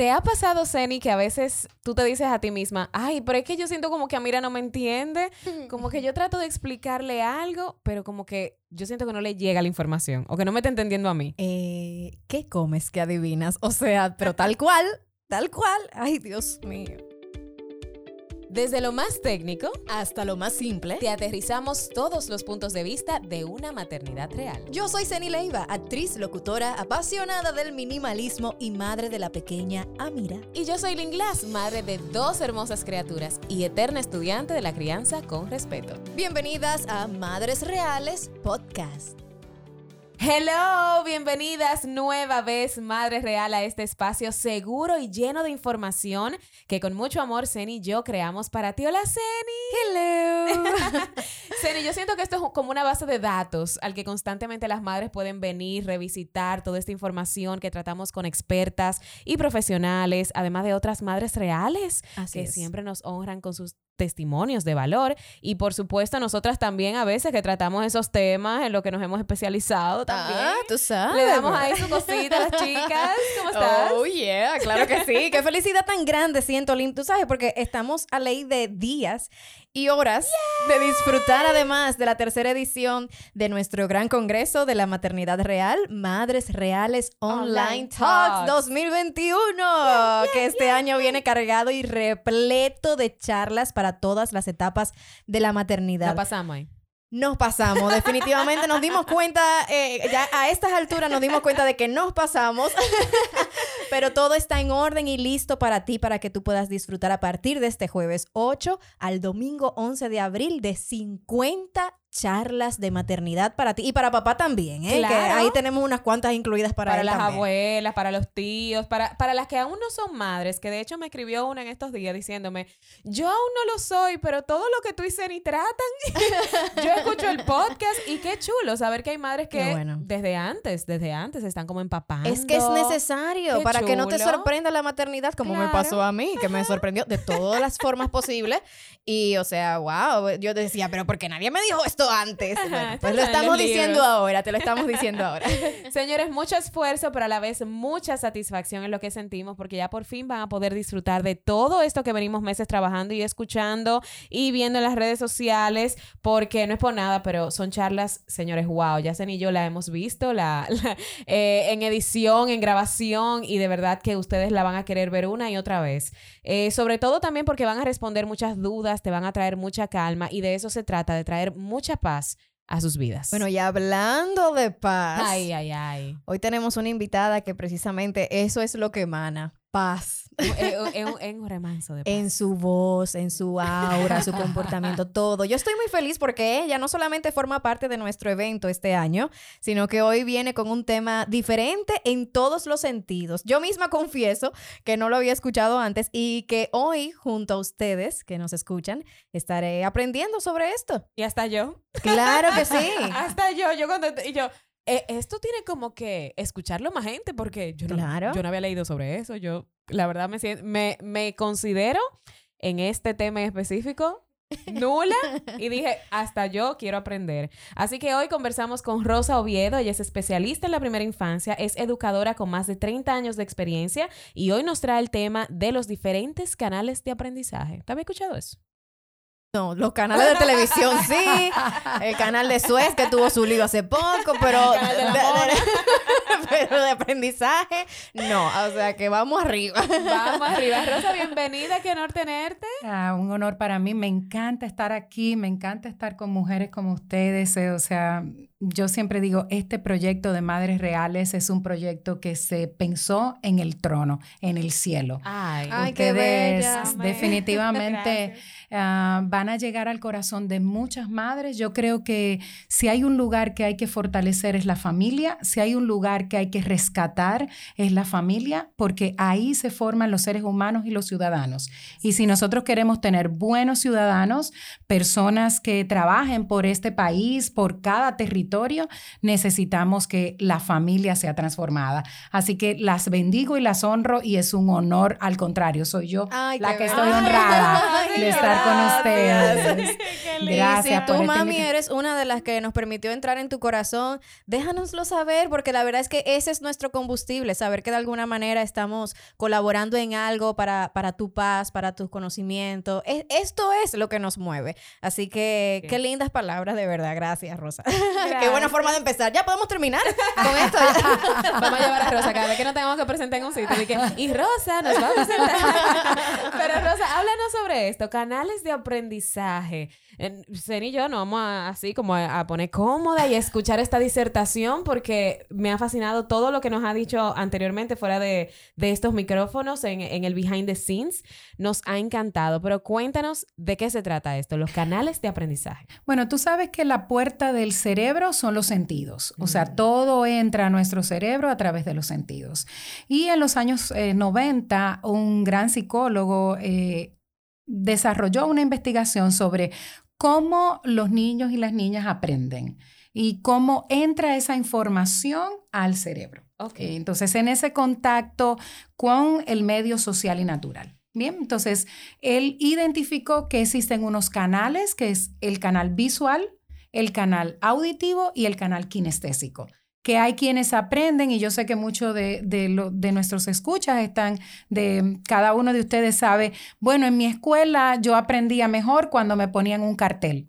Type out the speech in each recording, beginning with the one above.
¿Te ha pasado, Zeni, que a veces tú te dices a ti misma, ay, pero es que yo siento como que Amira no me entiende, como que yo trato de explicarle algo, pero como que yo siento que no le llega la información o que no me está entendiendo a mí? Eh, ¿Qué comes que adivinas? O sea, pero tal cual, tal cual. Ay, Dios mío. Desde lo más técnico hasta lo más simple, te aterrizamos todos los puntos de vista de una maternidad real. Yo soy Ceni Leiva, actriz, locutora, apasionada del minimalismo y madre de la pequeña Amira. Y yo soy Lynn Glass, madre de dos hermosas criaturas y eterna estudiante de la crianza con respeto. Bienvenidas a Madres Reales Podcast. Hello, bienvenidas nueva vez, Madre Real, a este espacio seguro y lleno de información que con mucho amor Ceni y yo creamos para ti. Hola, Ceni. Hello. Ceni, yo siento que esto es como una base de datos al que constantemente las madres pueden venir, revisitar toda esta información que tratamos con expertas y profesionales, además de otras madres reales que siempre nos honran con sus testimonios de valor y por supuesto nosotras también a veces que tratamos esos temas en lo que nos hemos especializado también. Ah, tú sabes. Le damos ahí su cosita a las chicas. ¿Cómo estás? Oh, yeah, claro que sí. Qué felicidad tan grande siento, Lim. Tú sabes, porque estamos a ley de días y horas de disfrutar además de la tercera edición de nuestro gran congreso de la maternidad real, Madres Reales Online, Talks, 2021, que este año viene cargado y repleto de charlas para todas las etapas de la maternidad. La pasamos ahí. Nos pasamos, definitivamente nos dimos cuenta, eh, ya a estas alturas nos dimos cuenta de que nos pasamos, pero todo está en orden y listo para ti, para que tú puedas disfrutar a partir de este jueves 8 al domingo 11 de abril de 50 charlas de maternidad para ti y para papá también, ¿eh? Que ahí tenemos unas cuantas incluidas para, para las también. abuelas, para los tíos, para, para las que aún no son madres, que de hecho me escribió una en estos días diciéndome, yo aún no lo soy, pero todo lo que tú y Ceni tratan, yo escucho el podcast y qué chulo saber que hay madres que desde antes, desde antes están como empapando. Es que es necesario para que no te sorprenda la maternidad como me pasó a mí, que me sorprendió de todas las formas posibles y o sea, wow, yo decía, pero ¿por qué nadie me dijo esto? Antes. pues lo estamos diciendo ahora, te lo estamos diciendo ahora. Señores, mucho esfuerzo, pero a la vez mucha satisfacción en lo que sentimos, porque ya por fin van a poder disfrutar de todo esto que venimos meses trabajando y escuchando y viendo en las redes sociales, porque no es por nada, pero son charlas, señores, wow, ya Zen y yo la hemos visto la, eh, en edición, en grabación, y de verdad que ustedes la van a querer ver una y otra vez. Eh, sobre todo también porque van a responder muchas dudas, te van a traer mucha calma, y de eso se trata, de traer mucha paz a sus vidas. Bueno, y hablando de paz. Ay, ay, ay. Hoy tenemos una invitada que precisamente eso es lo que emana paz. En un remanso de paz. En su voz, en su aura, su comportamiento, todo. Yo estoy muy feliz porque ella no solamente forma parte de nuestro evento este año, sino que hoy viene con un tema diferente en todos los sentidos. Yo misma confieso que no lo había escuchado antes y que hoy, junto a ustedes que nos escuchan, estaré aprendiendo sobre esto. Y hasta yo. Claro que sí. hasta yo. Yo cuando... Y yo eh, esto tiene como que escucharlo más gente porque yo no, yo no había leído sobre eso. Yo, la verdad, me, me, me considero en este tema específico nula y dije, hasta yo quiero aprender. Así que hoy conversamos con Rosa Oviedo, ella es especialista en la primera infancia, es educadora con más de 30 años de experiencia y hoy nos trae el tema de los diferentes canales de aprendizaje. ¿Te había escuchado eso? No, los canales de televisión sí, el canal de Suez que tuvo su libro hace poco, pero de, pero de aprendizaje no, o sea que vamos arriba. Vamos arriba. Rosa, bienvenida, qué honor tenerte. Ah, un honor para mí, me encanta estar aquí, me encanta estar con mujeres como ustedes, eh, o sea, yo siempre digo, este proyecto de Madres Reales es un proyecto que se pensó en el trono, en el cielo. Ay, qué bella. definitivamente ah, van a llegar al corazón de muchas madres. Yo creo que si hay un lugar que hay que fortalecer es la familia, si hay un lugar que hay que rescatar es la familia, porque ahí se forman los seres humanos y los ciudadanos. Y si nosotros queremos tener buenos ciudadanos, personas que trabajen por este país, por cada territorio, necesitamos que la familia sea transformada. Así que las bendigo y las honro y es un honor, al contrario, soy yo la que estoy honrada de estar con ustedes. Gracias Si por tú, esta mami, invitación. eres una de las que nos permitió entrar en tu corazón, déjanoslo saber, porque la verdad es que ese es nuestro combustible, saber que de alguna manera estamos colaborando en algo para, para tu paz, para tu conocimiento. Es- esto es lo que nos mueve. Así que, Bien. qué lindas palabras, de verdad. Gracias, Rosa. qué buena forma de empezar. Ya podemos terminar con esto. Vamos a llevar a Rosa cada vez que no tengamos que presentar en un sitio. que, y Rosa nos va a presentar. Pero Rosa, háblanos sobre esto. Canales de aprendizaje. En- Zen y yo nos vamos a, así como a, a poner cómoda y a escuchar esta disertación porque me ha fascinado todo lo que nos ha dicho anteriormente fuera de, de estos micrófonos en, en el behind the scenes. Nos ha encantado. Pero cuéntanos de qué se trata esto, los canales de aprendizaje. Bueno, tú sabes que la puerta del cerebro son los sentidos, o sea, todo entra a nuestro cerebro a través de los sentidos. Y en los años eh, 90, un gran psicólogo eh, desarrolló una investigación sobre cómo los niños y las niñas aprenden y cómo entra esa información al cerebro. Ok. Eh, Entonces, en ese contacto con el medio social y natural. Bien, entonces él identificó que existen unos canales, que es el canal visual, el canal auditivo y el canal kinestésico. Que hay quienes aprenden, y yo sé que muchos de, de, de nuestros escuchas están, de cada uno de ustedes sabe, bueno, en mi escuela yo aprendía mejor cuando me ponían un cartel.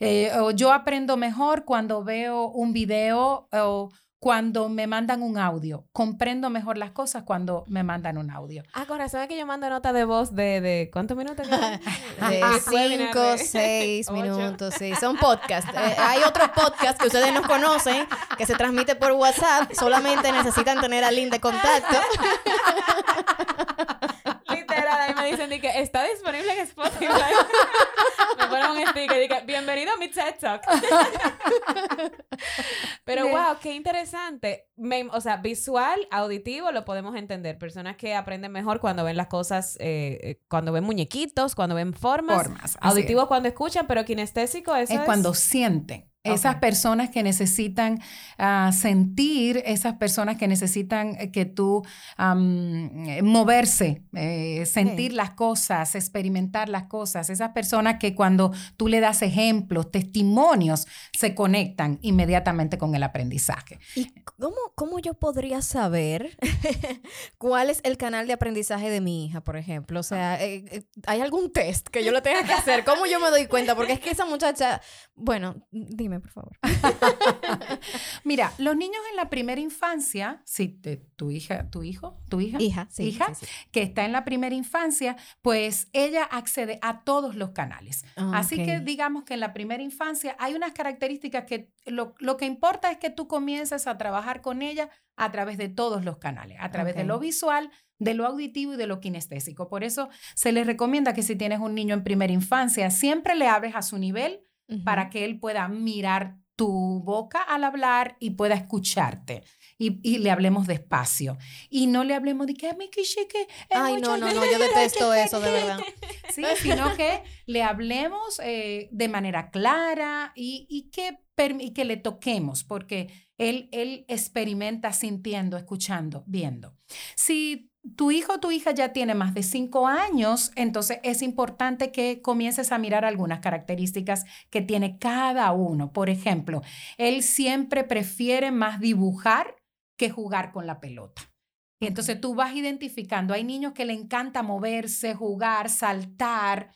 Eh, o yo aprendo mejor cuando veo un video o cuando me mandan un audio. Comprendo mejor las cosas cuando me mandan un audio. Ah, con razón es que yo mando nota de voz de, de ¿cuántos minutos? De cinco, seis ocho. minutos, sí. Son podcasts. Eh, hay otros podcasts que ustedes no conocen, que se transmite por WhatsApp. Solamente necesitan tener al link de contacto. Me dicen de que está disponible en Spotify. me ponen un sticker y que bienvenido a mi TED Talk. Pero wow, qué interesante. Me- o sea, visual, auditivo, lo podemos entender. Personas que aprenden mejor cuando ven las cosas, eh, eh, cuando ven muñequitos, cuando ven formas. Formas. Auditivo cuando escuchan, pero kinestésico eso es es, cuando sienten. Esas personas que necesitan ah, sentir, esas personas que necesitan eh, que tú eh, moverse, eh, sentir las cosas, experimentar las cosas, esas personas que cuando tú le das ejemplos, testimonios, se conectan inmediatamente con el aprendizaje. ¿Y cómo, cómo yo podría saber cuál es el canal de aprendizaje de mi hija, por ejemplo? O sea, eh, ¿hay algún test que yo lo tenga que hacer? ¿Cómo yo me doy cuenta? Porque es que esa muchacha... Bueno, dime, por favor. Mira, los niños en la primera infancia, si te- tu hija, tu hijo, tu hija, Hija, sí. hija, sí, sí. que está en la primera infancia, pues ella accede a todos los canales. Ah, Así que digamos que en la primera infancia hay unas características que lo, lo que importa es que tú comiences a trabajar con ella a través de todos los canales, a través de lo visual, de lo auditivo y de lo kinestésico. Por eso se les recomienda que si tienes un niño en primera infancia, siempre le hables a su nivel Para que él pueda mirar tu boca al hablar y pueda escucharte. Y, y le hablemos despacio. Y no le hablemos de que, "Ay, que sí, que Ay, no, no, no, yo detesto eso, de verdad. Sí, sino que le hablemos eh, de manera clara y, y que, y que le toquemos, porque él, él experimenta sintiendo, escuchando, viendo. Si tu hijo o tu hija ya tiene más de cinco años, entonces es importante que comiences a mirar algunas características que tiene cada uno. Por ejemplo, él siempre prefiere más dibujar que jugar con la pelota. Y entonces tú vas identificando, hay niños que le encanta moverse, jugar, saltar,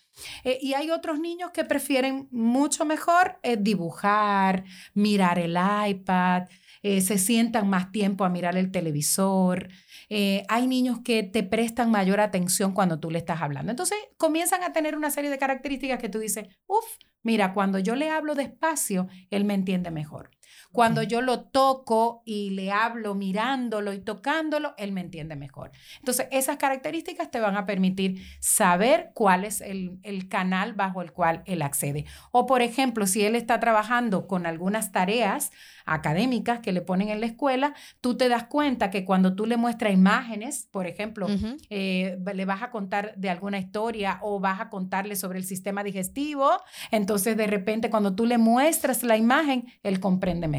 eh, y hay otros niños que prefieren mucho mejor eh, dibujar, mirar el iPad, eh, se sientan más tiempo a mirar el televisor. Eh, hay niños que te prestan mayor atención cuando tú le estás hablando. Entonces comienzan a tener una serie de características que tú dices, uff, mira, cuando yo le hablo despacio, él me entiende mejor. Cuando yo lo toco y le hablo mirándolo y tocándolo, él me entiende mejor. Entonces, esas características te van a permitir saber cuál es el, el canal bajo el cual él accede. O, por ejemplo, si él está trabajando con algunas tareas académicas que le ponen en la escuela, tú te das cuenta que cuando tú le muestras imágenes, por ejemplo, Ujú. eh, le vas a contar de alguna historia o vas a contarle sobre el sistema digestivo, entonces de repente cuando tú le muestras la imagen, él comprende mejor.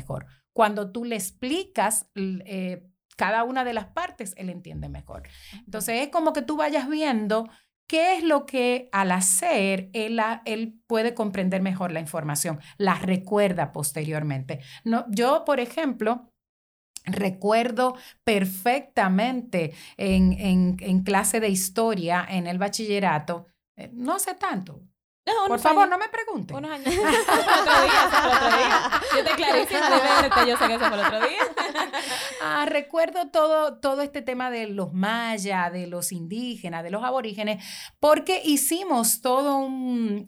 Cuando tú le explicas eh, cada una de las partes, él entiende mejor. Entonces es como que tú vayas viendo ¿Qué es lo que al hacer él, él puede comprender mejor la información? La recuerda posteriormente. No, yo, por ejemplo, recuerdo perfectamente en, en clase de historia en el bachillerato, eh, no hace tanto, por favor, no me pregunte. Unos años. otro día, otro día. Yo te verte, yo sé que eso fue el otro día. ah, recuerdo todo, todo este tema de los mayas, de los indígenas, de los aborígenes, porque hicimos todo un,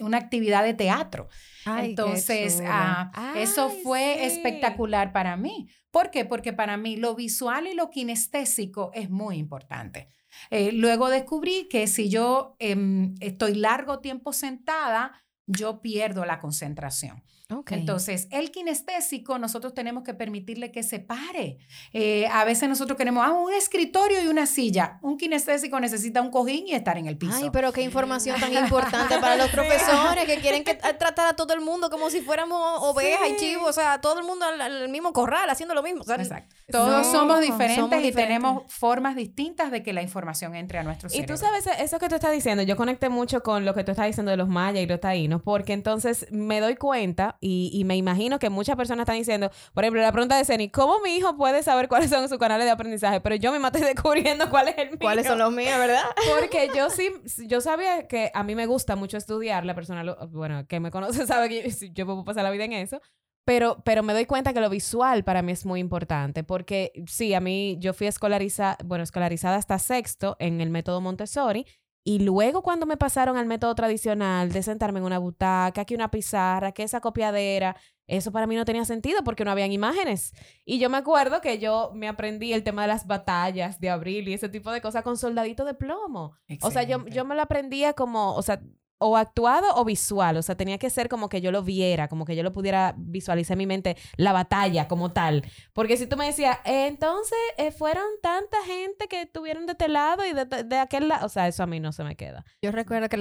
una actividad de teatro. Entonces, ah, eso fue espectacular para mí. ¿Por qué? Porque para mí lo visual y lo kinestésico es muy importante. Eh, luego descubrí que si yo em, estoy largo tiempo sentada, yo pierdo la concentración. Entonces, el kinestésico, nosotros tenemos que permitirle que se pare. Eh, a veces nosotros queremos ah, un escritorio y una silla. Un kinestésico necesita un cojín y estar en el piso. Ay, pero qué información tan importante para los profesores que quieren que, tratar a todo el mundo como si fuéramos ovejas y chivos. O sea, todo el mundo al, mismo corral, haciendo lo mismo. Exacto. Todos somos, diferentes y tenemos formas distintas de que la información entre a nuestro cerebro. Y tú sabes, eso que tú estás diciendo, yo conecté mucho con lo que tú estás diciendo de los mayas y los taínos, porque entonces me doy cuenta y, me imagino que muchas personas están diciendo, por ejemplo, la pregunta de Ceni, ¿cómo mi hijo puede saber cuáles son sus canales de aprendizaje? Pero yo me estoy descubriendo cuál es el mío. ¿Cuáles son los míos, verdad? Porque yo sí, yo sabía que a mí me gusta mucho estudiar, la persona, bueno, que me conoce sabe que yo, puedo pasar la vida en eso. Pero, pero me doy cuenta que lo visual para mí es muy importante, porque sí, a mí yo fui escolarizada, bueno, escolarizada hasta sexto en el método Montessori, y luego cuando me pasaron al método tradicional de sentarme en una butaca, que una pizarra, que esa copiadera, eso para mí no tenía sentido porque no habían imágenes. Y yo me acuerdo que yo me aprendí el tema de las batallas de abril y ese tipo de cosas con soldadito de plomo. O sea, yo, yo me lo aprendía como, o sea, o actuado o visual, o sea, tenía que ser como que yo lo viera, como que yo lo pudiera visualizar en mi mente, la batalla como tal. Porque si tú me decías, entonces eh, fueron tanta gente que estuvieron de este lado y de, aquel lado, o sea, eso a mí no se me queda. Yo recuerdo que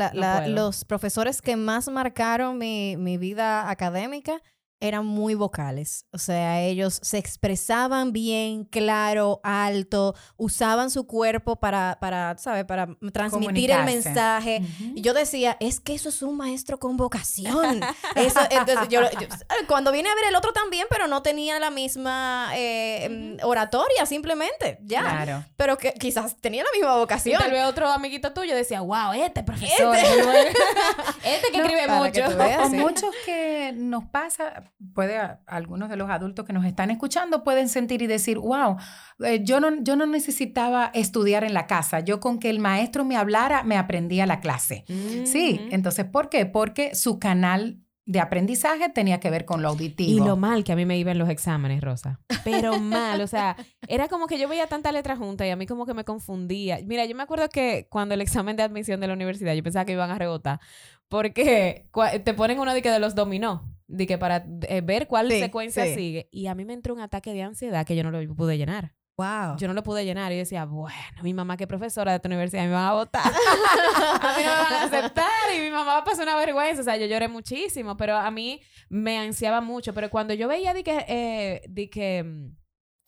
los profesores que más marcaron mi, mi vida académica eran muy vocales, o sea, ellos se expresaban bien, claro, alto, usaban su cuerpo para, para ¿sabes? Para transmitir el mensaje. Y yo decía, es que eso es un maestro con vocación. eso, entonces, yo, cuando vine a ver el otro también, pero no tenía la misma eh, oratoria, simplemente, ya. Claro. Pero que quizás tenía la misma vocación. Y tal vez otro amiguito tuyo decía, wow, este profesor, este, este que escribe mucho. o muchos que nos pasa puede, algunos de los adultos que nos están escuchando pueden sentir y decir, wow, eh, yo, no, yo no necesitaba estudiar en la casa, yo con que el maestro me hablara, me aprendía la clase. Sí, mm. entonces, ¿por qué? Porque su canal de aprendizaje tenía que ver con lo auditivo. Y lo mal que a mí me iba en los exámenes, Rosa. Pero mal, o sea, era como que yo veía tanta letra junta y a mí como que me confundía. Mira, yo me acuerdo que cuando el examen de admisión de la universidad, yo pensaba que iban a rebotar, porque te ponen uno de que de los dominó de que para eh, ver cuál secuencia sigue. Y a mí me entró un ataque de ansiedad que yo no lo pude llenar. Wow. Yo no lo pude llenar. Y yo decía, bueno, mi mamá que es profesora de esta universidad me van a votar. a mí no me van a aceptar. Y mi mamá pasó una vergüenza. O sea, yo lloré muchísimo, pero a mí me ansiaba mucho. Pero cuando yo veía de que, eh, de que mm,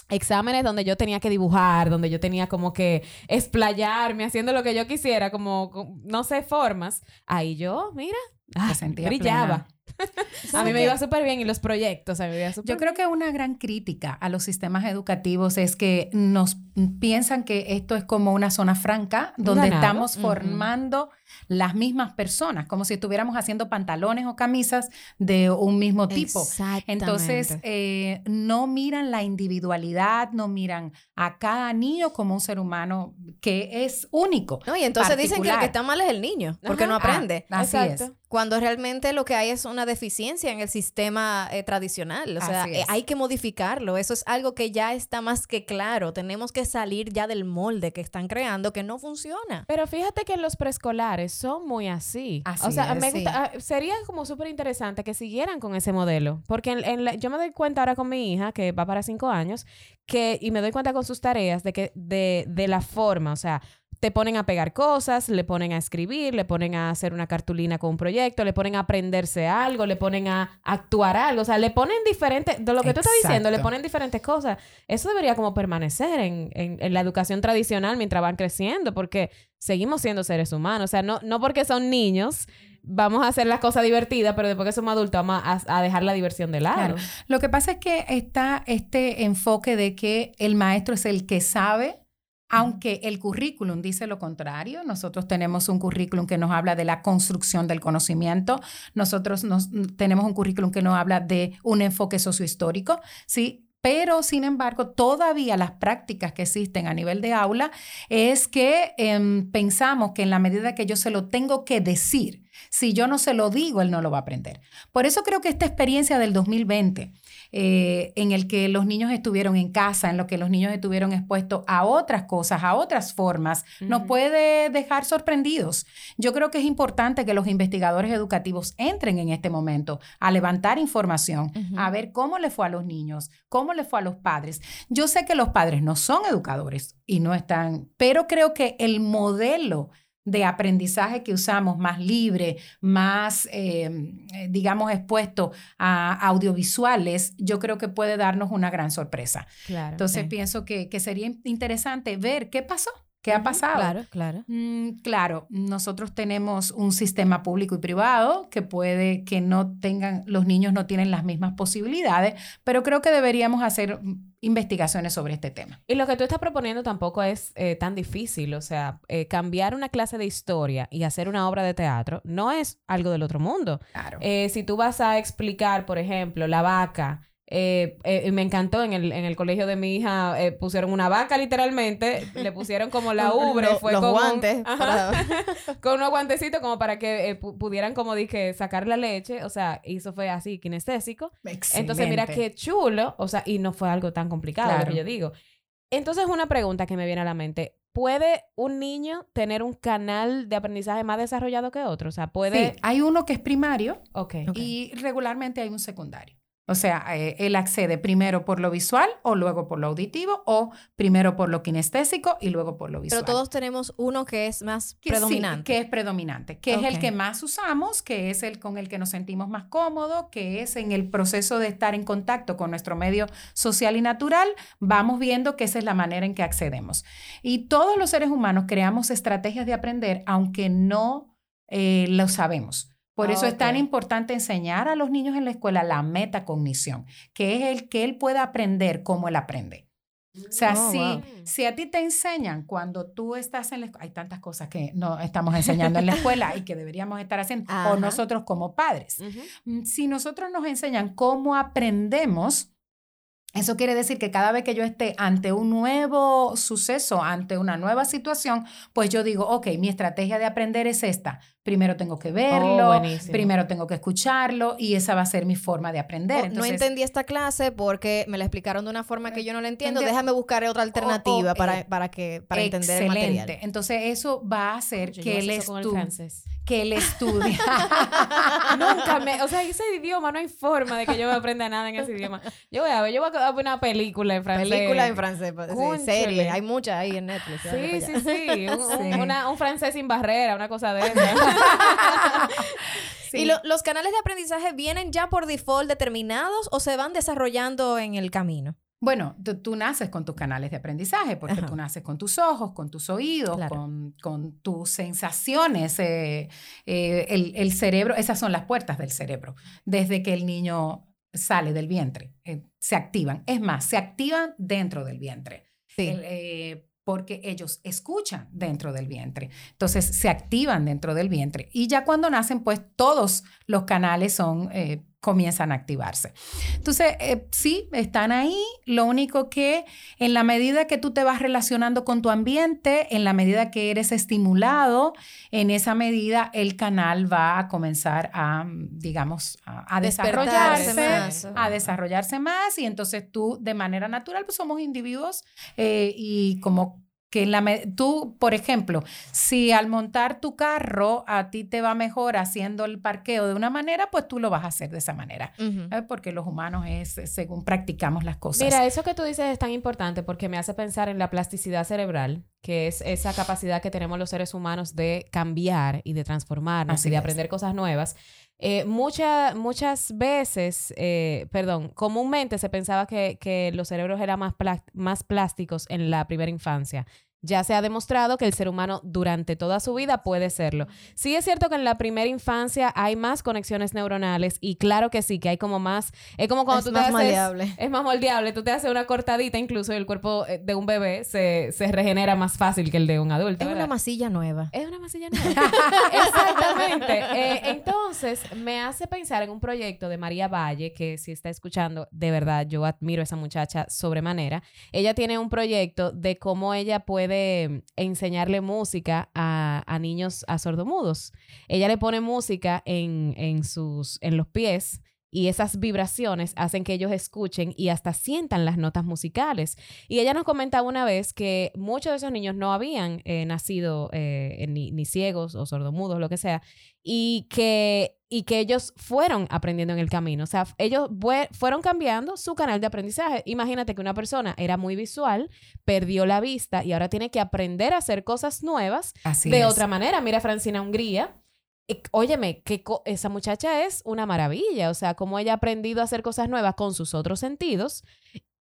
exámenes donde yo tenía que dibujar, donde yo tenía como que explayarme, haciendo lo que yo quisiera, como, no sé, formas, ahí yo, mira, ah, brillaba. a mí me iba súper bien y los proyectos, a mí me iba Yo creo que una gran crítica a los sistemas educativos es que nos piensan que esto es como una zona franca donde estamos formando las mismas personas, como si estuviéramos haciendo pantalones o camisas de un mismo tipo. Entonces, eh, no miran la individualidad, no miran a cada niño como un ser humano que es único. No, y entonces dicen que el que está mal es el niño, porque no ah, aprende. así es. Cuando realmente lo que hay es una deficiencia en el sistema eh, tradicional. O sea, eh, hay que modificarlo. Eso es algo que ya está más que claro. Tenemos que salir ya del molde que están creando que no funciona. Pero fíjate que los preescolares son muy así. o sea, me ah, sería como súper interesante que siguieran con ese modelo. Porque en, yo me doy cuenta ahora con mi hija, que va para cinco años, que, y me doy cuenta con sus tareas de que de, de la forma, o sea, te ponen a pegar cosas, le ponen a escribir, le ponen a hacer una cartulina con un proyecto, le ponen a aprenderse algo, le ponen a actuar algo, o sea, le ponen diferentes, de lo que tú estás diciendo, le ponen diferentes cosas. Eso debería como permanecer en, en, la educación tradicional mientras van creciendo, porque seguimos siendo seres humanos, o sea, no, no porque son niños vamos a hacer las cosas divertidas, pero después que somos adultos vamos a, dejar la diversión de lado. Lo que pasa es que está este enfoque de que el maestro es el que sabe aunque el currículum dice lo contrario, nosotros tenemos un currículum que nos habla de la construcción del conocimiento, nosotros nos, tenemos un currículum que nos habla de un enfoque sociohistórico, ¿sí? Pero, sin embargo, todavía las prácticas que existen a nivel de aula es que em, pensamos que en la medida que yo se lo tengo que decir, si yo no se lo digo, él no lo va a aprender. Por eso creo que esta experiencia del 2020 eh, en el que los niños estuvieron en casa, en lo que los niños estuvieron expuestos a otras cosas, a otras formas, nos puede dejar sorprendidos. Yo creo que es importante que los investigadores educativos entren en este momento a levantar información, a ver cómo le fue a los niños, cómo le fue a los padres. Yo sé que los padres no son educadores y no están, pero creo que el modelo de aprendizaje que usamos más libre, más, em, eh, digamos, expuesto a audiovisuales, yo creo que puede darnos una gran sorpresa. Entonces pienso que, que sería interesante ver qué pasó. ¿Qué ha pasado? Claro, claro. Mm, claro, nosotros tenemos un sistema público y privado que puede que no tengan, los niños no tienen las mismas posibilidades, pero creo que deberíamos hacer investigaciones sobre este tema. Y lo que tú estás proponiendo tampoco es eh, tan difícil, o sea, eh, cambiar una clase de historia y hacer una obra de teatro no es algo del otro mundo. Claro. Eh, si tú vas a explicar, por ejemplo, la vaca, eh, eh, me encantó en el, en el colegio de mi hija eh, pusieron una vaca literalmente le pusieron como la ubre fue los con guantes con unos guantecitos como para que pudieran como dije sacar la leche o sea y eso fue así kinestésico entonces mira qué chulo o sea y no fue algo tan complicado lo que yo digo entonces una pregunta que me viene a la mente ¿Puede un niño tener un canal de aprendizaje más desarrollado que otro? O sea, puede... Sí, hay uno que es primario okay. y regularmente hay un secundario. O sea, eh, él accede primero por lo visual o luego por lo auditivo o primero por lo kinestésico y luego por lo visual. Pero todos tenemos uno que es más predominante. que es predominante, que es el que más usamos, que es el con el que nos sentimos más cómodos, que es en el proceso de estar en contacto con nuestro medio social y natural, vamos viendo que esa es la manera en que accedemos. Y todos los seres humanos creamos estrategias de aprender aunque no eh, lo sabemos. Por eso es tan importante enseñar a los niños en la escuela la metacognición, que es el que él pueda aprender como él aprende. O sea, oh, si, si, a ti te enseñan cuando tú estás en la escuela, hay tantas cosas que no estamos enseñando en la escuela y que deberíamos estar haciendo, o nosotros como padres. Mm, si nosotros nos enseñan cómo aprendemos, eso quiere decir que cada vez que yo esté ante un nuevo suceso, ante una nueva situación, pues yo digo, ok, mi estrategia de aprender es esta. Primero tengo que verlo, oh, primero tengo que escucharlo y esa va a ser mi forma de aprender. no entendí esta clase porque me la explicaron de una forma que yo no la entiendo. Déjame buscar otra alternativa para, eh, para, que, para entender el material. Entonces eso va a hacer que él estudie. Que él estudie. Nunca me... O sea, ese idioma no hay forma de que yo aprenda nada en ese idioma. Yo voy a ver, yo voy a ver una película en francés. Película en francés, sí, serie. Hay muchas ahí en Netflix. Sí, sí, sí. Un, un francés sin barrera, una cosa de esa. ¿Y los canales de aprendizaje vienen ya por default determinados o se van desarrollando en el camino? Bueno, tú, naces con tus canales de aprendizaje, porque tú naces con tus ojos, con tus oídos, con, tus sensaciones. Eh, eh, el, cerebro, esas son las puertas del cerebro. Desde que el niño sale del vientre, eh, se activan. Es más, se activan dentro del vientre. Sí porque ellos escuchan dentro del vientre. Entonces se activan dentro del vientre y ya cuando nacen, pues todos los canales son, comienzan a activarse. Entonces, eh, sí, están ahí. Lo único que en la medida que tú te vas relacionando con tu ambiente, en la medida que eres estimulado, en esa medida el canal va a comenzar a, digamos, a, desarrollarse más. a desarrollarse más y entonces tú de manera natural, pues somos individuos eh, y como que la tú, por ejemplo, si al montar tu carro a ti te va mejor haciendo el parqueo de una manera, pues tú lo vas a hacer de esa manera, ¿eh? porque los humanos es según practicamos las cosas. Mira, eso que tú dices es tan importante porque me hace pensar en la plasticidad cerebral que es esa capacidad que tenemos los seres humanos de cambiar y de transformarnos Así y de es. aprender cosas nuevas. Eh, mucha- muchas veces, eh, perdón, comúnmente se pensaba que, que los cerebros eran más, más plásticos en la primera infancia. Ya se ha demostrado que el ser humano durante toda su vida puede serlo. Sí es cierto que en la primera infancia hay más conexiones neuronales y claro que sí, que hay como más... Es como cuando Es tú más te haces... maleable. Es más moldeable. Tú te haces una cortadita incluso y el cuerpo eh, de un bebé se, se regenera más fácil que el de un adulto. Es una masilla nueva. Es una masilla nueva. Exactamente. Entonces, me hace pensar en un proyecto de María Valle, que si está escuchando, de verdad, yo admiro a esa muchacha sobremanera. Ella tiene un proyecto de cómo ella puede enseñarle música a, a niños a sordomudos. Ella le pone música en, en, sus, en los pies. Y esas vibraciones hacen que ellos escuchen y hasta sientan las notas musicales. Y ella nos comentaba una vez que muchos de esos niños no habían eh, nacido eh, ni, ni ciegos o sordomudos, lo que sea, y que, y que ellos fueron aprendiendo en el camino. O sea, ellos fueron cambiando su canal de aprendizaje. Imagínate que una persona era muy visual, perdió la vista y ahora tiene que aprender a hacer cosas nuevas Así de es. otra manera. Mira, Francina Hungría. Eh, Óyeme, que esa muchacha es una maravilla. O sea, cómo ella ha aprendido a hacer cosas nuevas con sus otros sentidos,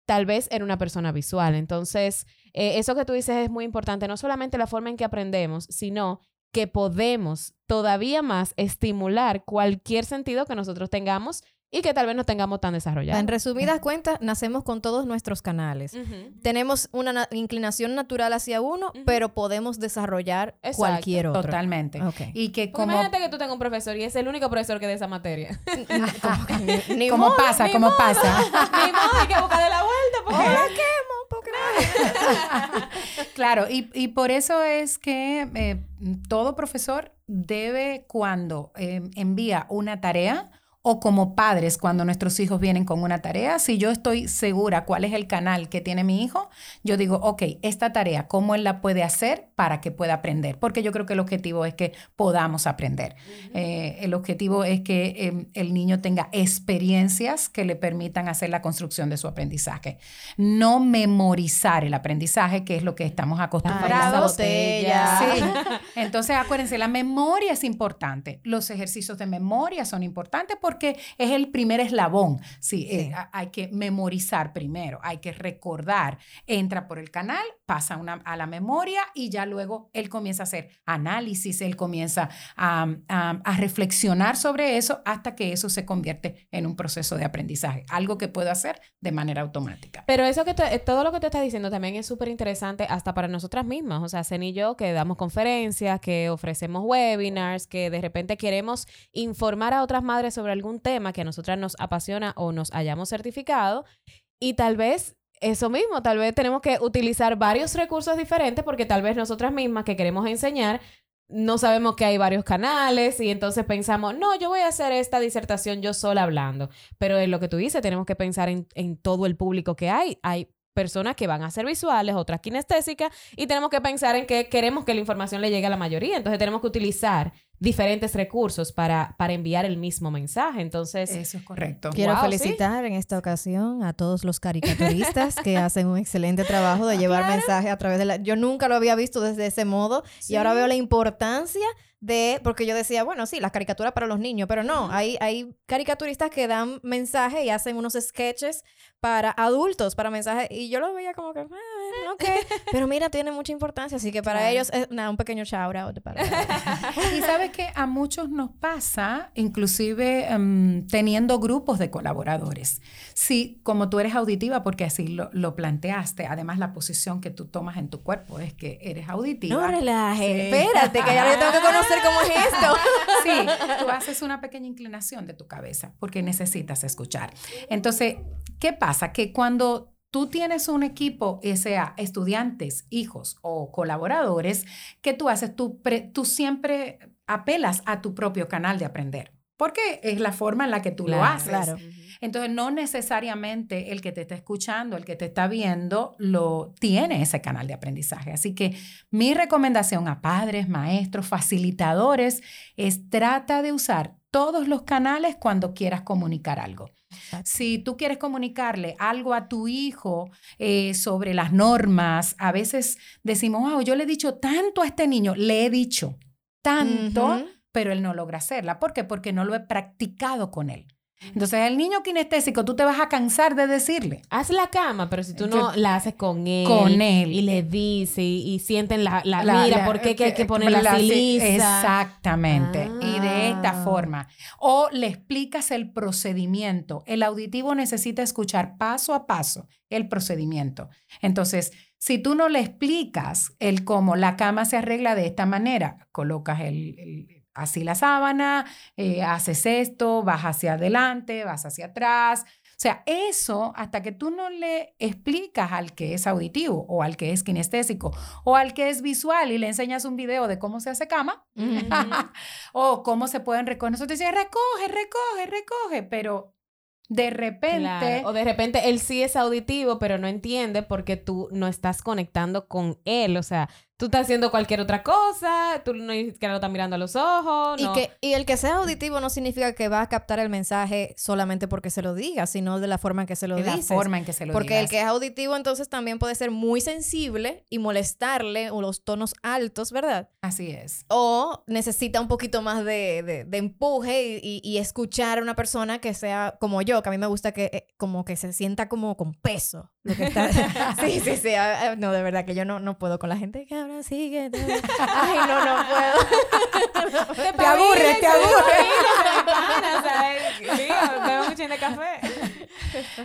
tal vez era una persona visual. Entonces, eh, eso que tú dices es muy importante. No solamente la forma en que aprendemos, sino que podemos todavía más estimular cualquier sentido que nosotros tengamos y que tal vez no tengamos tan desarrollado. En resumidas cuentas, nacemos con todos nuestros canales. Tenemos una na- inclinación natural hacia uno, pero podemos desarrollar Exacto. cualquier otro. Totalmente. Ok. Y que como, Imagínate que tú tengas un profesor y es el único profesor que de esa materia. Como que ni- ni como modo, pasa, ni como modo. pasa. Ni modo, hay que buscarle la vuelta porque... Hola, quemo, Claro, y, y por eso es que eh, todo profesor debe, cuando eh, envía una tarea, o como padres, cuando nuestros hijos vienen con una tarea, si yo estoy segura cuál es el canal que tiene mi hijo, yo digo, ok, esta tarea, ¿cómo él la puede hacer para que pueda aprender? Porque yo creo que el objetivo es que podamos aprender. Eh, el objetivo es que eh, el niño tenga experiencias que le permitan hacer la construcción de su aprendizaje. No memorizar el aprendizaje, que es lo que estamos Ay, acostumbrados. botella. Sí. Entonces, acuérdense, la memoria es importante. Los ejercicios de memoria son importantes porque es el primer eslabón. Sí, eh, Sí. hay que memorizar primero, hay que recordar. Entra por el canal, pasa una- a la memoria y ya luego él comienza a hacer análisis, él comienza a, a- a reflexionar sobre eso hasta que eso se convierte en un proceso de aprendizaje, algo que puedo hacer de manera automática. Pero eso que te- eh, todo lo que te estás diciendo también es súper interesante hasta para nosotras mismas. O sea, Zen y yo que damos conferencias, que ofrecemos webinars, que de repente queremos informar a otras madres sobre algún tema que a nosotras nos apasiona o nos hayamos certificado. Y tal vez eso mismo, tal vez tenemos que utilizar varios recursos diferentes porque tal vez nosotras mismas que queremos enseñar no sabemos que hay varios canales y entonces pensamos, no, yo voy a hacer esta disertación yo sola hablando. Pero en lo que tú dices, tenemos que pensar en, en todo el público que hay. Hay personas que van a ser visuales, otras kinestésicas, y tenemos que pensar en que queremos que la información le llegue a la mayoría. Entonces tenemos que utilizar diferentes recursos para, para enviar el mismo mensaje. Entonces, Eso es correcto. Quiero Wow, felicitar en esta ocasión a todos los caricaturistas que hacen un excelente trabajo de llevar mensajes a través de la... Yo nunca lo había visto desde ese modo y ahora veo la importancia de... Porque yo decía, bueno, sí, las caricaturas para los niños, pero no, hay, hay caricaturistas que dan mensajes y hacen unos sketches para adultos, para mensajes, y yo lo veía como que, ah, ok, pero mira, tiene mucha importancia, así que para Claro. ellos es nada, un pequeño shout out para Y sabes que a muchos nos pasa, inclusive em, teniendo grupos de colaboradores. Sí, como tú eres auditiva, porque así lo, lo planteaste, además la posición que tú tomas en tu cuerpo es que eres auditiva. No relaje, Sí. espérate, que ya yo tengo que conocer cómo es esto. Sí, tú haces una pequeña inclinación de tu cabeza porque necesitas escuchar. Entonces, ¿qué pasa? Que cuando tú tienes un equipo, ya sea estudiantes, hijos o colaboradores, ¿qué tú haces? Tú, pre- tú siempre apelas a tu propio canal de aprender. Porque es la forma en la que tú lo haces. claro. Entonces, no necesariamente el que te está escuchando, el que te está viendo, lo tiene ese canal de aprendizaje. Así que mi recomendación a padres, maestros, facilitadores es trata de usar todos los canales cuando quieras comunicar algo. Si tú quieres comunicarle algo a tu hijo eh, sobre las normas, a veces decimos, wow, yo le he dicho tanto a este niño, le he dicho tanto, pero él no logra hacerla. ¿Por qué? Porque no lo he practicado con él. Entonces, el niño kinestésico, tú te vas a cansar de decirle. Haz la cama, pero si tú no Que- la haces con él. Con él. Y le dices y, y sienten la, la, La- mira, la- ¿por qué que hay que ponerla la- lisa? Exactamente. Y de esta Ah. forma. O le explicas el procedimiento. El auditivo necesita escuchar paso a paso el procedimiento. Entonces, si tú no le explicas el cómo la cama se arregla de esta manera, colocas el, el- así la sábana, eh, haces esto, vas hacia adelante, vas hacia atrás. O sea, eso hasta que tú no le explicas al que es auditivo o al que es kinestésico o al que es visual y le enseñas un video de cómo se hace cama o cómo se pueden recoger. Nosotros decíamos, recoge, recoge, recoge, pero de repente... Claro. O de repente él sí es auditivo, pero no entiende porque tú no estás conectando con él. O sea, tú estás haciendo cualquier otra cosa, tú no ni siquiera lo estás mirando a los ojos. Y, no. que, y el que sea auditivo no significa que va a captar el mensaje solamente porque se lo diga, sino de la forma en que se lo de la forma en que se lo Porque el que es auditivo entonces también puede ser muy sensible y molestarle o los tonos altos, ¿verdad? Así es. O necesita un poquito más de, de- de empuje y, y- y escuchar a una persona que sea como yo, que a mí me gusta que eh, como que se sienta como con peso. lo que está- sí, sí, sí. ah, No, de verdad que yo no, no puedo con la gente que ahora sigue. Ay, no, no puedo. Te aburre, te aburre. Bebe mucho de café.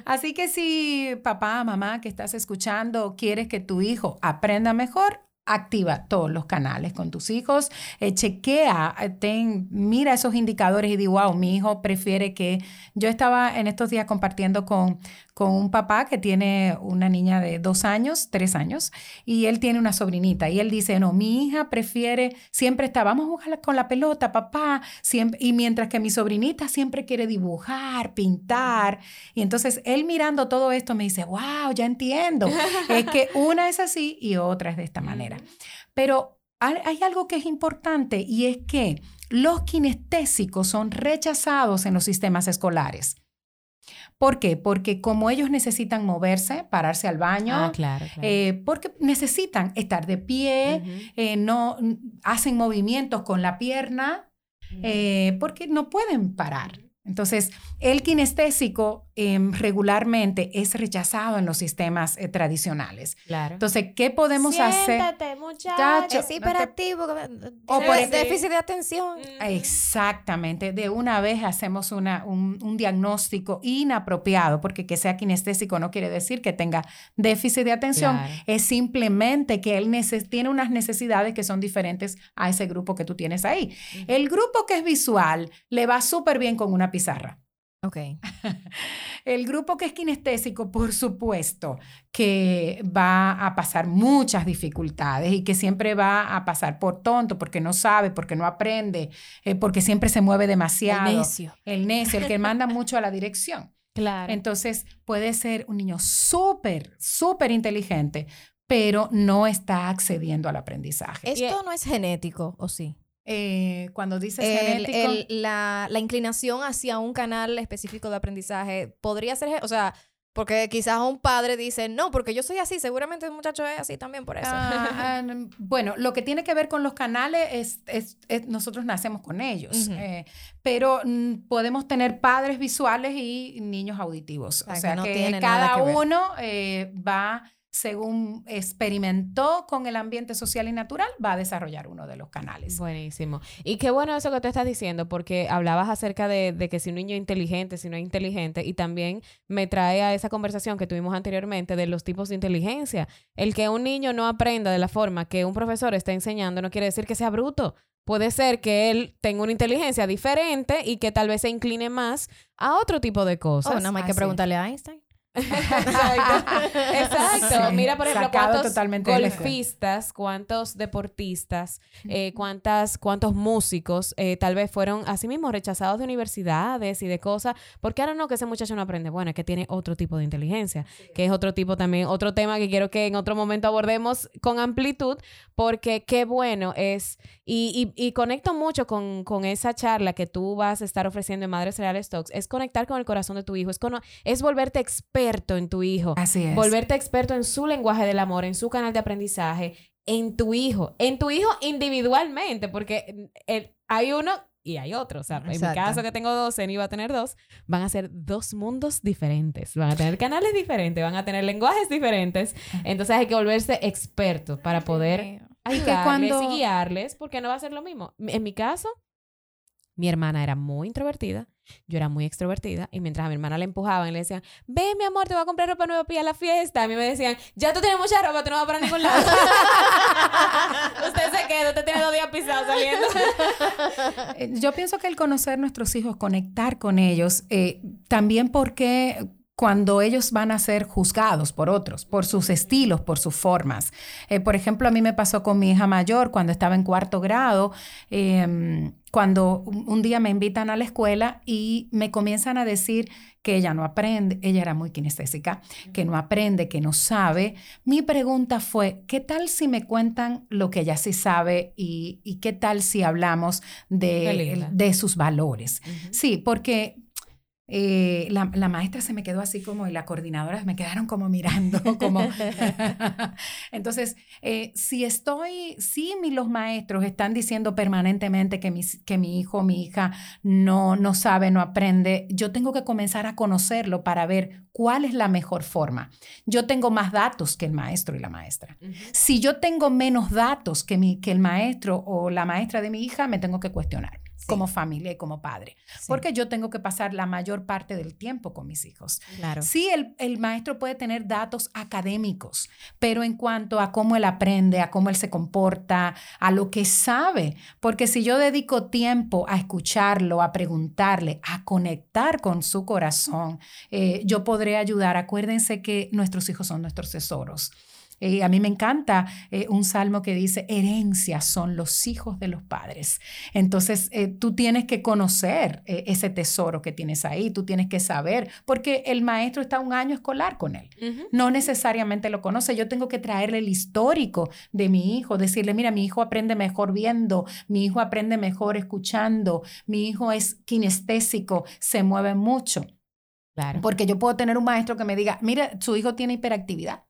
Así que si papá, mamá que estás escuchando, quieres que tu hijo aprenda mejor, activa todos los canales con tus hijos, eh, chequea, eh, ten, mira esos indicadores y di, wow, mi hijo prefiere que... Yo estaba en estos días compartiendo con, con un papá que tiene una niña de dos años, tres años, y él tiene una sobrinita, y él dice, no, mi hija prefiere, siempre está, vamos a jugar con la pelota, papá, siempre, y mientras que mi sobrinita siempre quiere dibujar, pintar, y entonces él mirando todo esto me dice, wow, ya entiendo. es que una es así y otra es de esta manera. Pero hay, hay algo que es importante y es que los kinestésicos son rechazados en los sistemas escolares. ¿Por qué? Porque como ellos necesitan moverse, pararse al baño, Ah, claro, claro. eh, porque necesitan estar de pie, eh, no hacen movimientos con la pierna, eh, porque no pueden parar. Entonces, el kinestésico em, regularmente es rechazado en los sistemas eh, tradicionales. Claro. Entonces, ¿qué podemos hacer? Muchacho. Es hiperactivo, O tiene por- déficit de atención. Mm. Exactamente, de una vez hacemos una, un, un diagnóstico inapropiado, porque que sea kinestésico no quiere decir que tenga déficit de atención, Claro. es simplemente que él neces- tiene unas necesidades que son diferentes a ese grupo que tú tienes ahí. El grupo que es visual le va súper bien con una pizarra. Ok. El grupo que es kinestésico, por supuesto, que va a pasar muchas dificultades y que siempre va a pasar por tonto, porque no sabe, porque no aprende, eh, porque siempre se mueve demasiado. El necio. El necio, el que manda mucho a la dirección. Claro. Entonces, puede ser un niño súper, súper inteligente, pero no está accediendo al aprendizaje. Esto no es genético, ¿o sí? Eh, cuando dices El- genético, el- la, la inclinación hacia un canal específico de aprendizaje podría ser, o sea, porque quizás un padre dice, no, porque yo soy así, seguramente el muchacho es así también por eso. Ah, ah, bueno, lo que tiene que ver con los canales es, es- es- nosotros nacemos con ellos, Ujú. eh, pero mm, podemos tener padres visuales y niños auditivos. sea, O que sea, no que tiene nada cada que uno eh, va, según experimentó con el ambiente social y natural, va a desarrollar uno de los canales. Buenísimo. Y qué bueno eso que tú estás diciendo, porque hablabas acerca de, de que si un niño es inteligente, si no es inteligente, y también me trae a esa conversación que tuvimos anteriormente de los tipos de inteligencia. El que un niño no aprenda de la forma que un profesor está enseñando no quiere decir que sea bruto. Puede ser que él tenga una inteligencia diferente y que tal vez se incline más a otro tipo de cosas. Oh, nada más hay que preguntarle a Einstein. Exacto. Exacto. Sí, Mira, por ejemplo, sacado cuántos totalmente golfistas, cuántos deportistas, eh, cuántas, cuántos músicos eh, tal vez fueron así mismo rechazados de universidades y de cosas. Porque ahora no que ese muchacho no aprende. Bueno, es que tiene otro tipo de inteligencia, que es otro tipo también, otro tema que quiero que en otro momento abordemos con amplitud, porque qué bueno es, y, y, y conecto mucho con, con esa charla que tú vas a estar ofreciendo en Madres Reales Talks, es conectar con el corazón de tu hijo, es, cono- es volverte experto en tu hijo, Así es. volverte experto en su lenguaje del amor, en su canal de aprendizaje, en tu hijo, en tu hijo individualmente, porque el- hay uno y hay otro. O sea, en mi Exacto. caso que tengo dos, Eni va a tener dos, van a ser dos mundos diferentes, van a tener canales diferentes, van a tener lenguajes diferentes. Entonces hay que volverse experto para poder Y que ayudarles cuando- y guiarles, porque no va a ser lo mismo. En mi caso, mi hermana era muy introvertida, yo era muy extrovertida, y mientras a mi hermana le empujaban y le decían, ven mi amor, te voy a comprar ropa nueva para la fiesta, a mí me decían, ya tú tienes mucha ropa, tú no vas para ningún lado. usted se queda, usted tiene dos días pisados saliendo. Yo pienso que el conocer nuestros hijos, conectar con ellos, eh, también porque cuando ellos van a ser juzgados por otros, por sus estilos, por sus formas. Eh, por ejemplo, a mí me pasó con mi hija mayor cuando estaba en cuarto grado, eh, cuando un día me invitan a la escuela y me comienzan a decir que ella no aprende, ella era muy kinestésica, que no aprende, que no sabe. Mi pregunta fue, ¿qué tal si me cuentan lo que ella sí sabe y, y qué tal si hablamos de sus valores? Sí, porque eh, la, la maestra se me quedó así como y la coordinadora me quedaron como mirando, como... Entonces, eh, si estoy, si mi- los maestros están diciendo permanentemente que, mis- que mi hijo mi hija no, no sabe, no aprende, yo tengo que comenzar a conocerlo para ver cuál es la mejor forma. Yo tengo más datos que el maestro y la maestra. Si yo tengo menos datos que, mi, que el maestro o la maestra de mi hija, me tengo que cuestionar como familia y como padre, porque yo tengo que pasar la mayor parte del tiempo con mis hijos. Claro. Sí, el, el maestro puede tener datos académicos, pero en cuanto a cómo él aprende, a cómo él se comporta, a lo que sabe, porque si yo dedico tiempo a escucharlo, a preguntarle, a conectar con su corazón, eh, yo podré ayudar. Acuérdense que nuestros hijos son nuestros tesoros. Eh, a mí me encanta eh, un salmo que dice, herencia son los hijos de los padres. Entonces, eh, tú tienes que conocer ese tesoro que tienes ahí, tú tienes que saber, porque el maestro está un año escolar con él. No necesariamente lo conoce. Yo tengo que traerle el histórico de mi hijo, decirle, mira, mi hijo aprende mejor viendo, mi hijo aprende mejor escuchando, mi hijo es kinestésico, se mueve mucho. Claro. Porque yo puedo tener un maestro que me diga, mira, su hijo tiene hiperactividad.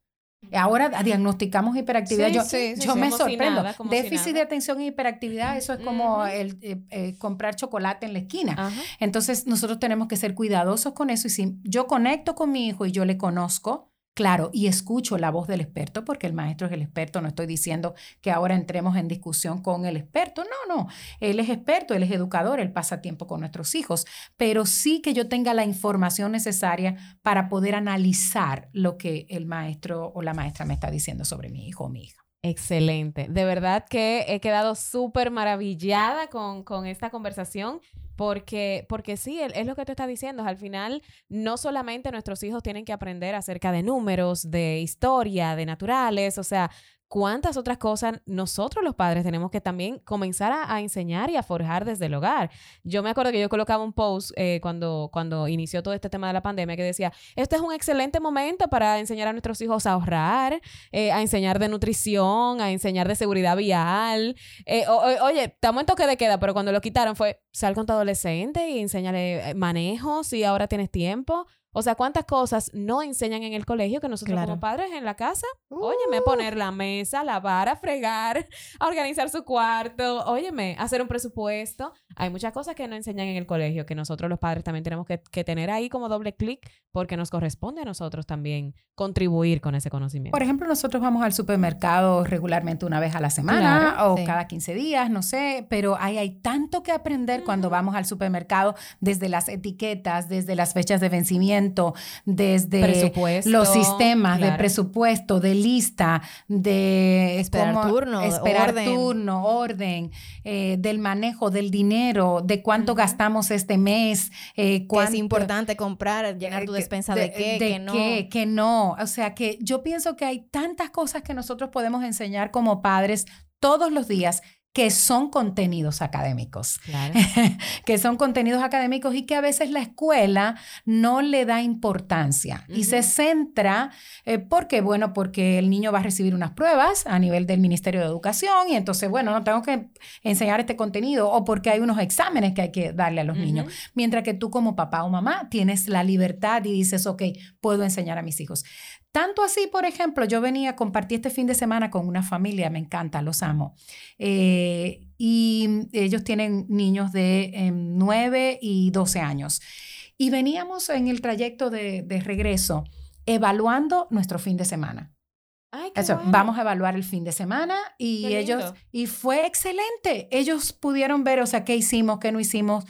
Ahora diagnosticamos hiperactividad. Sí, yo sí, sí, yo sí. me sorprendo. nada, como si Déficit de atención y hiperactividad, eso es como el, eh, eh, comprar chocolate en la esquina. Entonces, nosotros tenemos que ser cuidadosos con eso. Y si yo conecto con mi hijo y yo le conozco, claro, y escucho la voz del experto, porque el maestro es el experto, no estoy diciendo que ahora entremos en discusión con el experto. No, no. Él es experto, él es educador, él pasa tiempo con nuestros hijos, pero sí que yo tenga la información necesaria para poder analizar lo que el maestro o la maestra me está diciendo sobre mi hijo o mi hija. Excelente. De verdad que he quedado súper maravillada con, con esta conversación. Porque, porque sí, es lo que tú estás diciendo. Al final, no solamente nuestros hijos tienen que aprender acerca de números, de historia, de naturales, o sea, cuántas otras cosas nosotros los padres tenemos que también comenzar a, enseñar y a forjar desde el hogar. Yo me acuerdo que yo colocaba un post eh, cuando, cuando inició todo este tema de la pandemia que decía, este es un excelente momento para enseñar a nuestros hijos a ahorrar, eh, a enseñar de nutrición, a enseñar de seguridad vial. Eh, oye, estamos en toque de queda, pero cuando lo quitaron fue, sal con tu adolescente y enséñale manejos y ahora tienes tiempo. O sea, ¿cuántas cosas no enseñan en el colegio que nosotros Claro. como padres en la casa? Óyeme, poner la mesa, lavar, a fregar, a organizar su cuarto, óyeme, hacer un presupuesto. Hay muchas cosas que no enseñan en el colegio que nosotros los padres también tenemos que, que tener ahí como doble clic porque nos corresponde a nosotros también contribuir con ese conocimiento. Por ejemplo, nosotros vamos al supermercado regularmente una vez a la semana Claro, o sí. cada 15 días, no sé, pero hay, hay tanto que aprender cuando vamos al supermercado, desde las etiquetas, desde las fechas de vencimiento, desde los sistemas de presupuesto, de lista, de esperar turno, esperar orden. turno, orden, eh, del manejo del dinero, de cuánto gastamos este mes, eh, es importante comprar, llenar tu despensa de, qué, que no. Qué, que no. O sea que yo pienso que hay tantas cosas que nosotros podemos enseñar como padres todos los días que son contenidos académicos, que son contenidos académicos y que a veces la escuela no le da importancia y se centra, eh, porque bueno, porque el niño va a recibir unas pruebas a nivel del Ministerio de Educación y entonces, bueno, no tengo que enseñar este contenido o porque hay unos exámenes que hay que darle a los niños, mientras que tú como papá o mamá tienes la libertad y dices, ok, puedo enseñar a mis hijos. Tanto así, por ejemplo, yo venía, compartí este fin de semana con una familia, me encanta, los amo. Eh, y ellos tienen niños de 9 em, y 12 años. Y veníamos en el trayecto de, regreso evaluando nuestro fin de semana. Eso, vamos a evaluar el fin de semana y ellos, y fue excelente. Ellos pudieron ver, o sea, qué hicimos, qué no hicimos,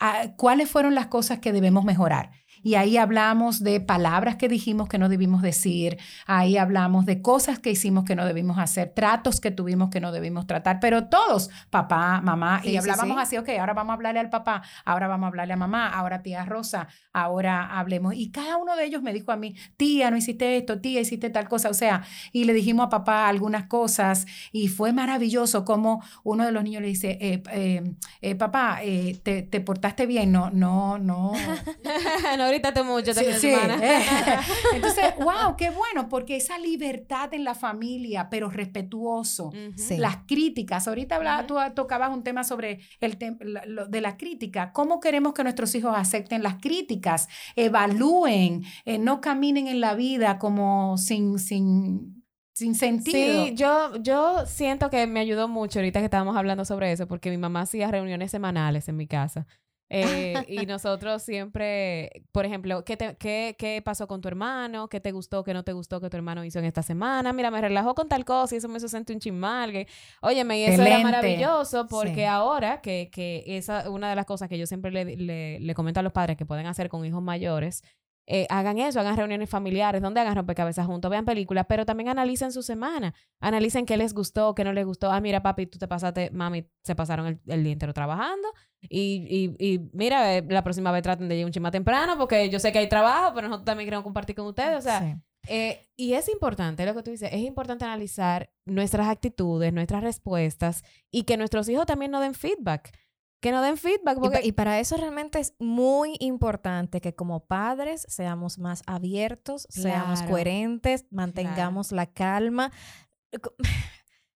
ah, cuáles fueron las cosas que debemos mejorar. Y ahí hablamos de palabras que dijimos que no debimos decir, ahí hablamos de cosas que hicimos que no debimos hacer, tratos que tuvimos que no debimos tratar, pero todos, papá, mamá, y hablábamos así, ok, ahora vamos a hablarle al papá, ahora vamos a hablarle a mamá, ahora tía Rosa, ahora hablemos. Y cada uno de ellos me dijo a mí, tía, no hiciste esto, tía, hiciste tal cosa, o sea, y le dijimos a papá algunas cosas y fue maravilloso como uno de los niños le dice, eh, eh, eh, papá, te, te, portaste bien, no, no, no. no grítate mucho sí, sí. Entonces, wow, qué bueno, porque esa libertad en la familia, pero respetuoso. Las críticas. Ahorita hablaba, tú tocabas un tema sobre el de la crítica. ¿Cómo queremos que nuestros hijos acepten las críticas? Evalúen, eh, no caminen en la vida como sin, sin, sin sentido. Sí, yo, yo siento que me ayudó mucho ahorita que estábamos hablando sobre eso, porque mi mamá hacía reuniones semanales en mi casa. Eh, y nosotros siempre, por ejemplo, ¿qué, qué, ¿qué pasó con tu hermano? ¿Qué te gustó, qué no te gustó que tu hermano hizo en esta semana? Mira, me relajó con tal cosa y eso me hizo sentir un chismal. Que, óyeme, y eso era maravilloso porque ahora, que, que esa una de las cosas que yo siempre le, le, le comento a los padres que pueden hacer con hijos mayores, eh, hagan eso, hagan reuniones familiares, donde hagan rompecabezas juntos, vean películas, pero también analicen su semana, analicen qué les gustó, qué no les gustó. Ah, mira, papi, tú te pasaste, mami, se pasaron el, el día entero trabajando. Y, y, y, mira, eh, la próxima vez traten de llegar un chima temprano porque yo sé que hay trabajo, pero nosotros también queremos compartir con ustedes, o sea... Eh, y es importante lo que tú dices, es importante analizar nuestras actitudes, nuestras respuestas y que nuestros hijos también nos den feedback que nos den feedback. Y, para eso realmente es muy importante que como padres seamos más abiertos, seamos coherentes, mantengamos la calma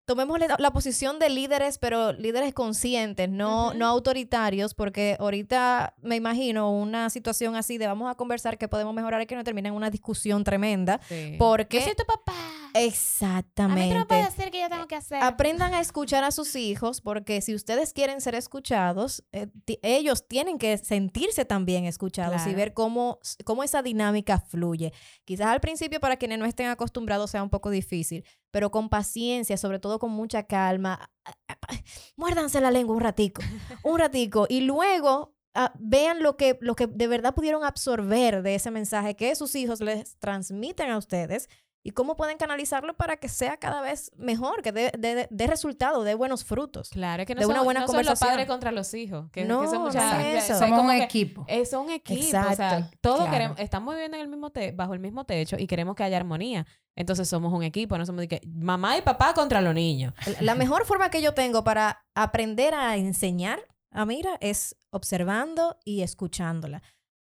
tomemos la, posición de líderes, pero líderes conscientes, no, no autoritarios, porque ahorita me imagino una situación así de vamos a conversar que podemos mejorar y que no termine en una discusión tremenda. Porque... Yo soy tu papá. Exactamente. A mí no puede hacer que yo tengo que hacer. Aprendan a escuchar a sus hijos, porque si ustedes quieren ser escuchados, eh, ellos tienen que sentirse también escuchados y ver cómo, cómo esa dinámica fluye. Quizás al principio para quienes no estén acostumbrados sea un poco difícil, pero con paciencia, sobre todo con mucha calma. Muérdanse la lengua un ratico, un ratico, y luego ah, vean lo que, lo que de verdad pudieron absorber de ese mensaje que sus hijos les transmiten a ustedes y cómo pueden canalizarlo para que sea cada vez mejor, que dé de, de, resultado, dé buenos frutos. Claro, que no, de son, una buena no son los padres contra los hijos, que, no, que son Somos un equipo. Es un equipo, Exacto, o sea, todos queremos, estamos viviendo en el mismo bajo el mismo techo y queremos que haya armonía. Entonces somos un equipo, no somos de que mamá y papá contra los niños. La mejor forma que yo tengo para aprender a enseñar a Mira es observando y escuchándola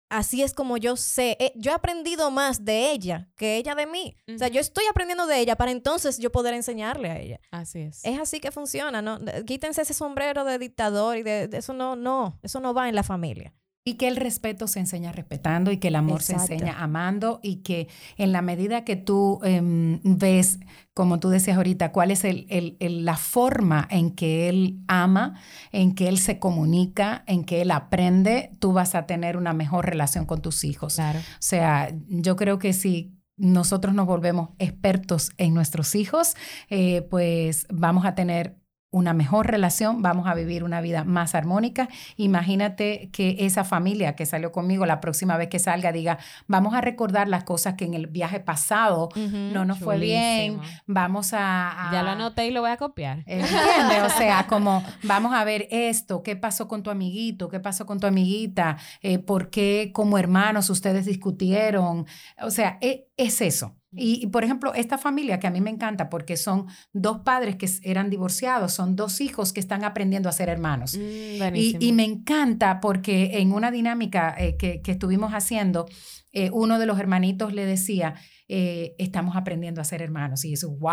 así es como yo sé. Eh, yo he aprendido más de ella que ella de mí. O sea, yo estoy aprendiendo de ella para entonces yo poder enseñarle a ella. Así es. Es así que funciona, ¿no? Quítense ese sombrero de dictador y de, eso no, no, eso no va en la familia. Y que el respeto se enseña respetando y que el amor se enseña amando y que en la medida que tú em, ves, como tú decías ahorita, cuál es el, la forma en que él ama, en que él se comunica, en que él aprende, tú vas a tener una mejor relación con tus hijos. Claro. O sea, yo creo que si nosotros nos volvemos expertos en nuestros hijos, eh, pues vamos a tener una mejor relación, vamos a vivir una vida más armónica. Imagínate que esa familia que salió conmigo la próxima vez que salga diga, vamos a recordar las cosas que en el viaje pasado no nos fue bien, vamos a, Ya lo anoté y lo voy a copiar. ¿Entiendes? O sea, como vamos a ver esto, qué pasó con tu amiguito, qué pasó con tu amiguita, eh, por qué como hermanos ustedes discutieron. O sea, e, es eso. Y, por ejemplo, esta familia que a mí me encanta porque son dos padres que eran divorciados, son dos hijos que están aprendiendo a ser hermanos. Mm, y, me encanta porque en una dinámica eh, que, que, estuvimos haciendo, eh, uno de los hermanitos le decía, eh, estamos aprendiendo a ser hermanos. Y eso, wow.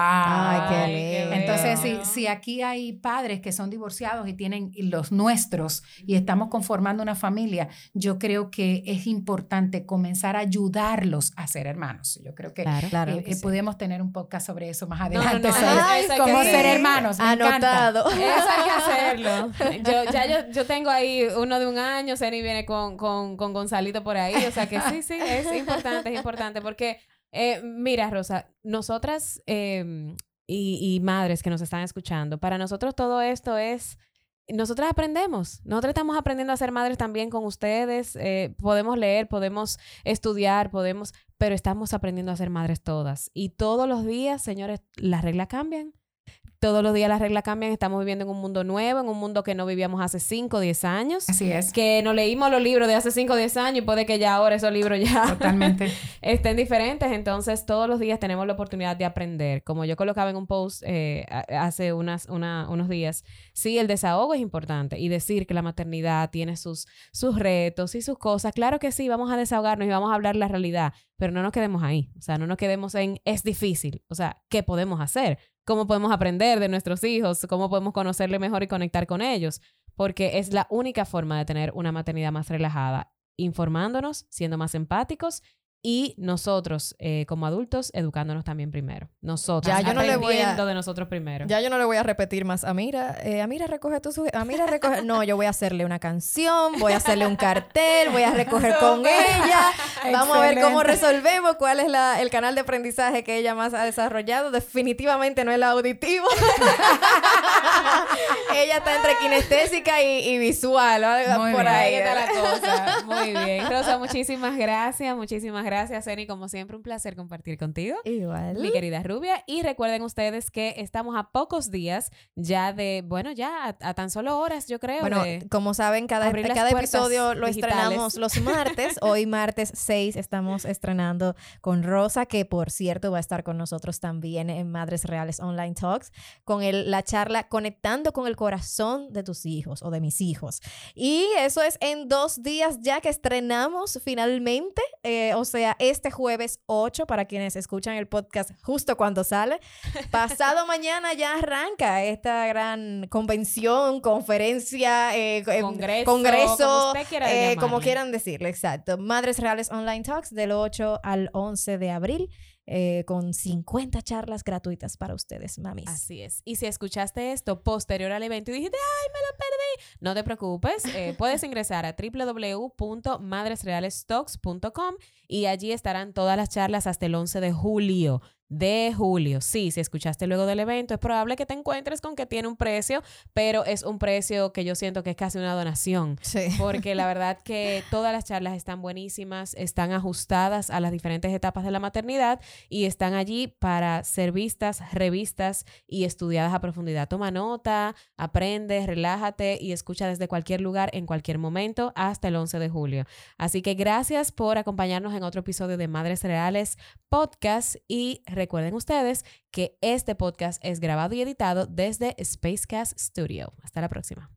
Entonces, si, si, aquí hay padres que son divorciados y tienen los nuestros y estamos conformando una familia, yo creo que es importante comenzar a ayudarlos a ser hermanos. Yo creo que, claro, eh, podemos tener un podcast sobre eso más adelante. como ser hermanos. Anotado. Eso hay que hacerlo. Yo, ya yo, yo tengo ahí uno de un año, Seni viene con, con, con Gonzalito por ahí. O sea que sí, sí, es importante, es importante porque eh, mira, Rosa, nosotras em, y, madres que nos están escuchando, para nosotros todo esto es nosotras aprendemos, nosotros estamos aprendiendo a ser madres también con ustedes, eh, podemos leer, podemos estudiar, podemos, pero estamos aprendiendo a ser madres todas. Y todos los días, señores, las reglas cambian todos los días las reglas cambian, estamos viviendo en un mundo nuevo, en un mundo que no vivíamos hace 5 o 10 años. Así es. Que no leímos los libros de hace 5 o 10 años y puede que ya ahora esos libros ya Totalmente. estén diferentes. Entonces, todos los días tenemos la oportunidad de aprender. Como yo colocaba en un post eh, hace unas, unos días, sí, el desahogo es importante y decir que la maternidad tiene sus, sus retos y sus cosas. Claro que sí, vamos a desahogarnos y vamos a hablar la realidad, pero no nos quedemos ahí. O sea, no nos quedemos en es difícil. O sea, ¿qué podemos hacer? Cómo podemos aprender de nuestros hijos, cómo podemos conocerle mejor y conectar con ellos, porque es la única forma de tener una maternidad más relajada, informándonos, siendo más empáticos y nosotros eh, como adultos educándonos también primero. Nosotros ya, yo no le voy a, de nosotros primero. Ya yo no le voy a repetir más. Amira, eh, Amira recoge tu Amira recoge. No, yo voy a hacerle una canción, voy a hacerle un cartel, voy a recoger con ella. Vamos a ver cómo resolvemos, cuál es la, el canal de aprendizaje que ella más ha desarrollado. Definitivamente no es el auditivo. ella está entre kinestésica y, visual. Muy por ahí está la cosa. Muy bien. Rosa, muchísimas gracias, muchísimas gracias gracias, Eni. Como siempre, un placer compartir contigo. Igual. Mi querida Rubia. Y recuerden ustedes que estamos a pocos días ya de, bueno, ya a, tan solo horas, yo creo. Bueno, como saben, cada, cada episodio lo estrenamos los martes. Hoy, martes 6, estamos estrenando con Rosa, que por cierto va a estar con nosotros también en Madres Reales Online Talks, con el, la charla Conectando con el corazón de tus hijos o de mis hijos. Y eso es en dos días ya que estrenamos finalmente. Eh, o sea, este jueves 8 para quienes escuchan el podcast justo cuando sale. Pasado mañana ya arranca esta gran convención, conferencia, eh, em, congreso, congreso eh, como, quieran decirle, exacto. Madres Reales Online Talks del 8 al 11 de abril. Eh, con 50 charlas gratuitas para ustedes, mamis. Así es. Y si escuchaste esto posterior al evento y dijiste, ay, me lo perdí, no te preocupes. Eh, puedes ingresar a www.madresrealestalks.com y allí estarán todas las charlas hasta el 11 de julio de julio. Sí, si escuchaste luego del evento, es probable que te encuentres con que tiene un precio, pero es un precio que yo siento que es casi una donación. Sí. Porque la verdad que todas las charlas están buenísimas, están ajustadas a las diferentes etapas de la maternidad y están allí para ser vistas, revistas y estudiadas a profundidad. Toma nota, aprende, relájate y escucha desde cualquier lugar, en cualquier momento, hasta el 11 de julio. Así que gracias por acompañarnos en otro episodio de Madres Reales Podcast y Recuerden ustedes que este podcast es grabado y editado desde Spacecast Studio. Hasta la próxima.